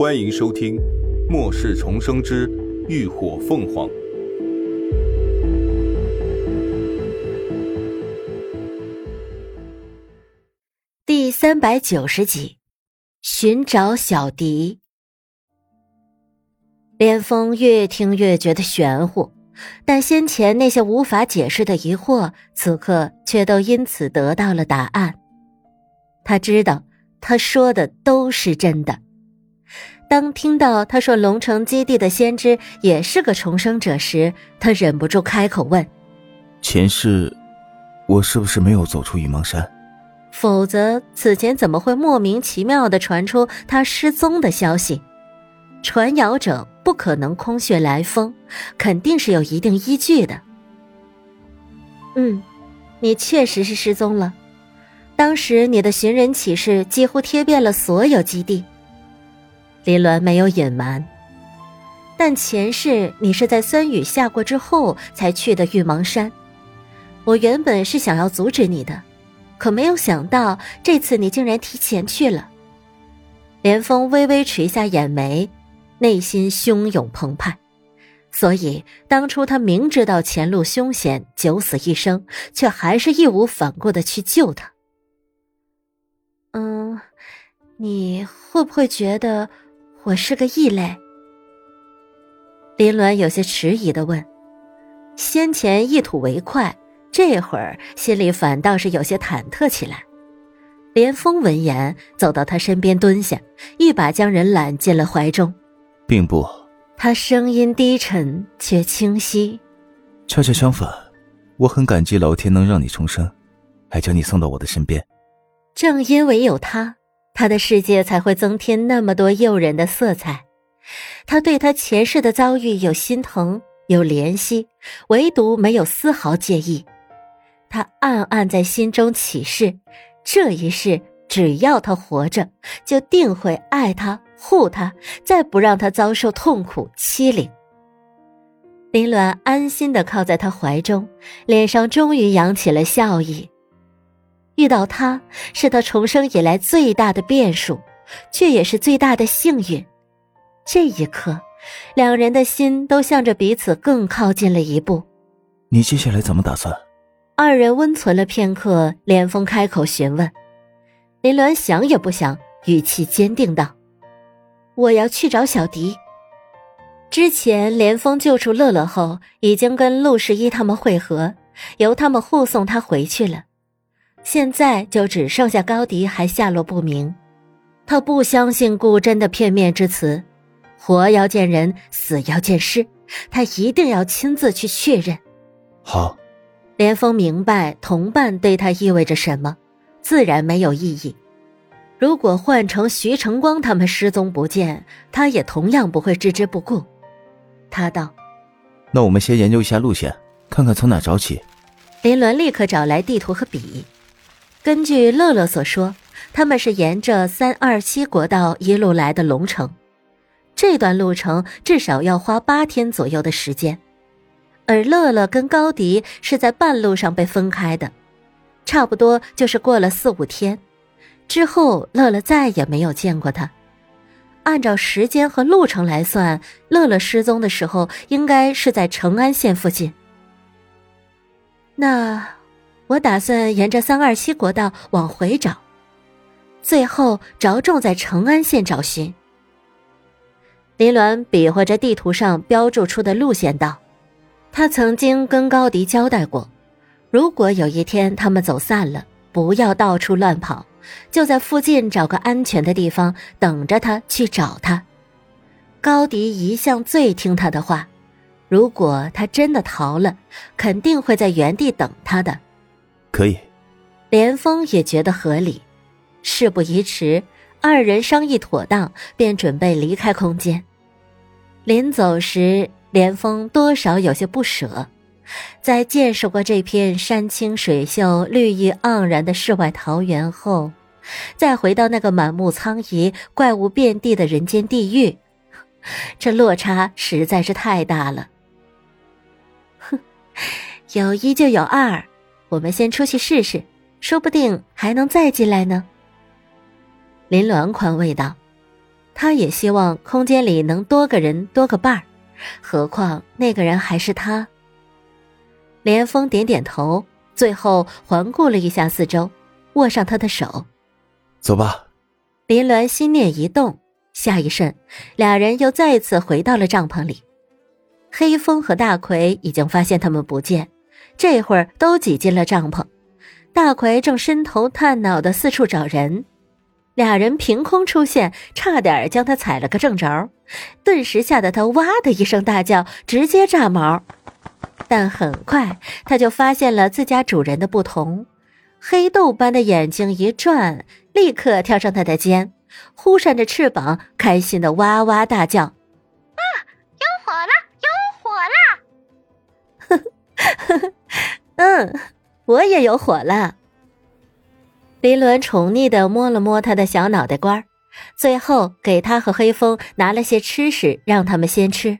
欢迎收听《末世重生之浴火凤凰》第三百九十集：寻找小迪。连峰越听越觉得玄乎，但先前那些无法解释的疑惑，此刻却都因此得到了答案。他知道，他说的都是真的。当听到他说龙城基地的先知也是个重生者时，他忍不住开口问：“前世，我是不是没有走出羽芒山？否则，此前怎么会莫名其妙的传出他失踪的消息？传谣者不可能空穴来风，肯定是有一定依据的。”嗯，你确实是失踪了。当时你的寻人启事几乎贴遍了所有基地。林鸾没有隐瞒，但前世你是在酸雨下过之后才去的玉芒山。我原本是想要阻止你的，可没有想到这次你竟然提前去了。连峰微微垂下眼眉，内心汹涌澎湃。所以当初他明知道前路凶险，九死一生，却还是义无反顾的去救他。嗯，你会不会觉得？我是个异类，林鸾有些迟疑的问：“先前一吐为快，这会儿心里反倒是有些忐忑起来。”连峰闻言走到他身边蹲下，一把将人揽进了怀中，并不。他声音低沉却清晰。恰恰相反，我很感激老天能让你重生，还将你送到我的身边。正因为有他。他的世界才会增添那么多诱人的色彩。他对他前世的遭遇有心疼，有怜惜，唯独没有丝毫介意。他暗暗在心中起誓：这一世只要他活着，就定会爱他、护他，再不让他遭受痛苦欺凌。林鸾安心的靠在他怀中，脸上终于扬起了笑意。遇到他是他重生以来最大的变数，却也是最大的幸运。这一刻，两人的心都向着彼此更靠近了一步。你接下来怎么打算？二人温存了片刻，连峰开口询问。林鸾想也不想，语气坚定道：“我要去找小迪。之前连峰救出乐乐后，已经跟陆十一他们会合，由他们护送他回去了。”现在就只剩下高迪还下落不明，他不相信顾真的片面之词，活要见人，死要见尸，他一定要亲自去确认。好，连峰明白同伴对他意味着什么，自然没有异议。如果换成徐成光他们失踪不见，他也同样不会置之不顾。他道：“那我们先研究一下路线，看看从哪找起。”林鸾立刻找来地图和笔。根据乐乐所说，他们是沿着三二七国道一路来的龙城，这段路程至少要花八天左右的时间。而乐乐跟高迪是在半路上被分开的，差不多就是过了四五天之后，乐乐再也没有见过他。按照时间和路程来算，乐乐失踪的时候应该是在成安县附近。那。我打算沿着三二七国道往回找，最后着重在成安县找寻。林鸾比划着地图上标注出的路线道：“他曾经跟高迪交代过，如果有一天他们走散了，不要到处乱跑，就在附近找个安全的地方等着他去找他。高迪一向最听他的话，如果他真的逃了，肯定会在原地等他的。”可以，连峰也觉得合理。事不宜迟，二人商议妥当，便准备离开空间。临走时，连峰多少有些不舍。在见识过这片山清水秀、绿意盎然的世外桃源后，再回到那个满目苍夷、怪物遍地的人间地狱，这落差实在是太大了。哼，有一就有二。我们先出去试试，说不定还能再进来呢。林鸾宽慰道：“他也希望空间里能多个人多个伴儿，何况那个人还是他。连峰点点头，最后环顾了一下四周，握上他的手，走吧。林鸾心念一动，下一瞬，俩人又再次回到了帐篷里。黑风和大奎已经发现他们不见，这会儿都挤进了帐篷。大奎正伸头探脑的四处找人，俩人凭空出现，差点将他踩了个正着，顿时吓得他哇的一声大叫，直接炸毛。但很快他就发现了自家主人的不同，黑豆般的眼睛一转，立刻跳上他的肩，忽扇着翅膀，开心的哇哇大叫：“啊，有火了，有火了！” 嗯。我也有火了。林伦宠溺的摸了摸他的小脑袋瓜最后给他和黑风拿了些吃食，让他们先吃。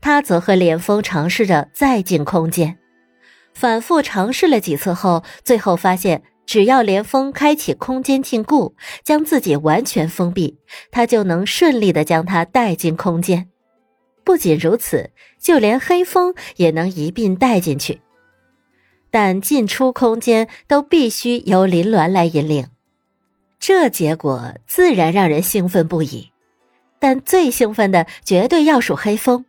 他则和连峰尝试着再进空间，反复尝试了几次后，最后发现只要连峰开启空间禁锢，将自己完全封闭，他就能顺利的将他带进空间。不仅如此，就连黑风也能一并带进去。但进出空间都必须由林鸾来引领，这结果自然让人兴奋不已。但最兴奋的绝对要数黑风。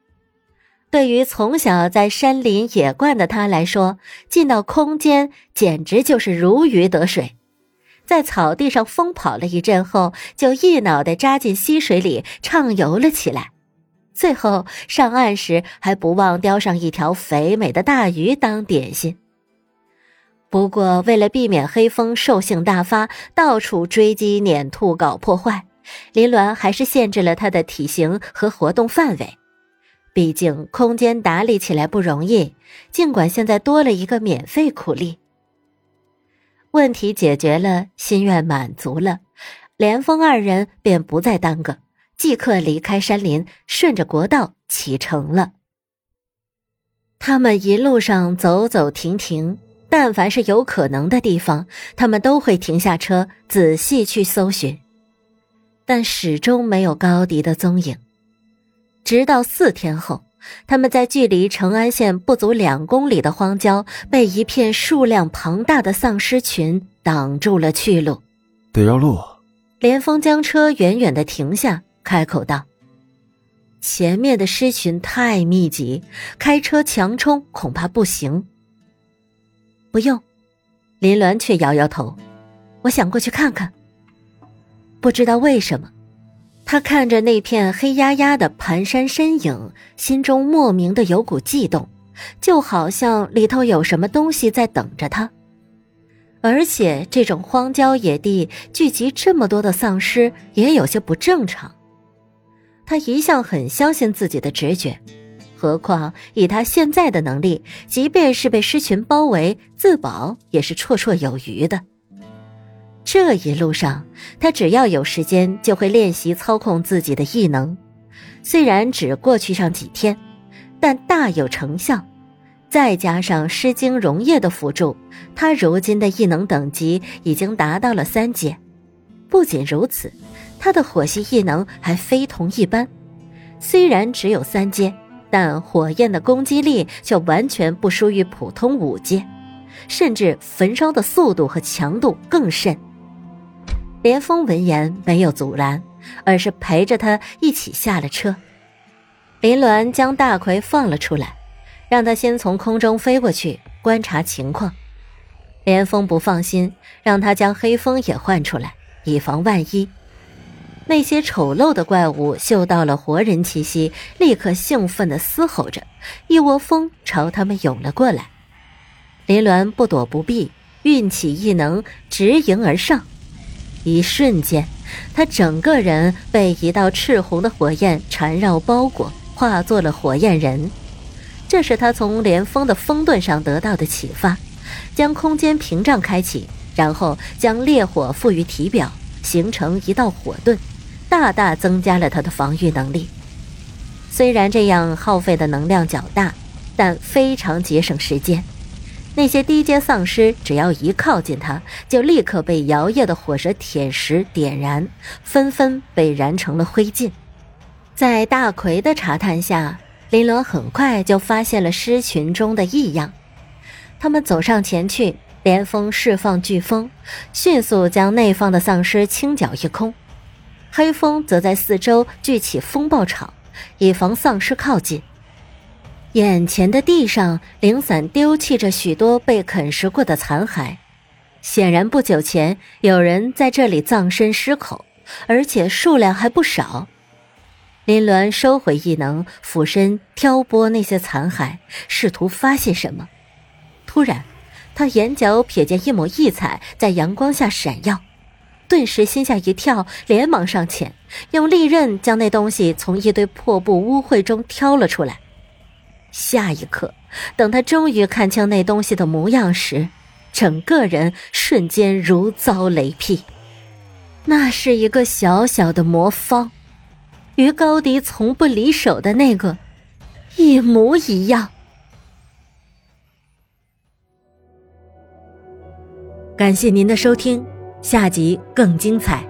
对于从小在山林野惯的他来说，进到空间简直就是如鱼得水。在草地上疯跑了一阵后，就一脑袋扎进溪水里畅游了起来。最后上岸时，还不忘叼上一条肥美的大鱼当点心。不过，为了避免黑风兽性大发，到处追击撵兔搞破坏，林鸾还是限制了他的体型和活动范围。毕竟空间打理起来不容易，尽管现在多了一个免费苦力。问题解决了，心愿满足了，连峰二人便不再耽搁，即刻离开山林，顺着国道启程了。他们一路上走走停停。但凡是有可能的地方，他们都会停下车，仔细去搜寻，但始终没有高迪的踪影。直到四天后，他们在距离成安县不足两公里的荒郊，被一片数量庞大的丧尸群挡住了去路。得绕路。连峰将车远远的停下，开口道：“前面的尸群太密集，开车强冲恐怕不行。”不用，林鸾却摇摇头。我想过去看看。不知道为什么，他看着那片黑压压的盘山身影，心中莫名的有股悸动，就好像里头有什么东西在等着他。而且这种荒郊野地聚集这么多的丧尸，也有些不正常。他一向很相信自己的直觉。何况以他现在的能力，即便是被狮群包围，自保也是绰绰有余的。这一路上，他只要有时间，就会练习操控自己的异能。虽然只过去上几天，但大有成效。再加上诗经溶液的辅助，他如今的异能等级已经达到了三阶。不仅如此，他的火系异能还非同一般，虽然只有三阶。但火焰的攻击力却完全不输于普通五阶，甚至焚烧的速度和强度更甚。连峰闻言没有阻拦，而是陪着他一起下了车。林鸾将大奎放了出来，让他先从空中飞过去观察情况。连峰不放心，让他将黑风也换出来，以防万一。那些丑陋的怪物嗅到了活人气息，立刻兴奋地嘶吼着，一窝蜂朝他们涌了过来。林鸾不躲不避，运起异能直迎而上。一瞬间，他整个人被一道赤红的火焰缠绕包裹，化作了火焰人。这是他从连峰的风盾上得到的启发，将空间屏障开启，然后将烈火赋予体表，形成一道火盾。大大增加了他的防御能力。虽然这样耗费的能量较大，但非常节省时间。那些低阶丧尸只要一靠近他，就立刻被摇曳的火舌铁石点燃，纷纷被燃成了灰烬。在大奎的查探下，林罗很快就发现了尸群中的异样。他们走上前去，连风释放飓风，迅速将内方的丧尸清剿一空。黑风则在四周聚起风暴场，以防丧尸靠近。眼前的地上，零散丢弃着许多被啃食过的残骸，显然不久前有人在这里葬身尸口，而且数量还不少。林鸾收回异能，俯身挑拨那些残骸，试图发现什么。突然，他眼角瞥见一抹异彩在阳光下闪耀。顿时心下一跳，连忙上前，用利刃将那东西从一堆破布污秽中挑了出来。下一刻，等他终于看清那东西的模样时，整个人瞬间如遭雷劈。那是一个小小的魔方，与高迪从不离手的那个一模一样。感谢您的收听。下集更精彩。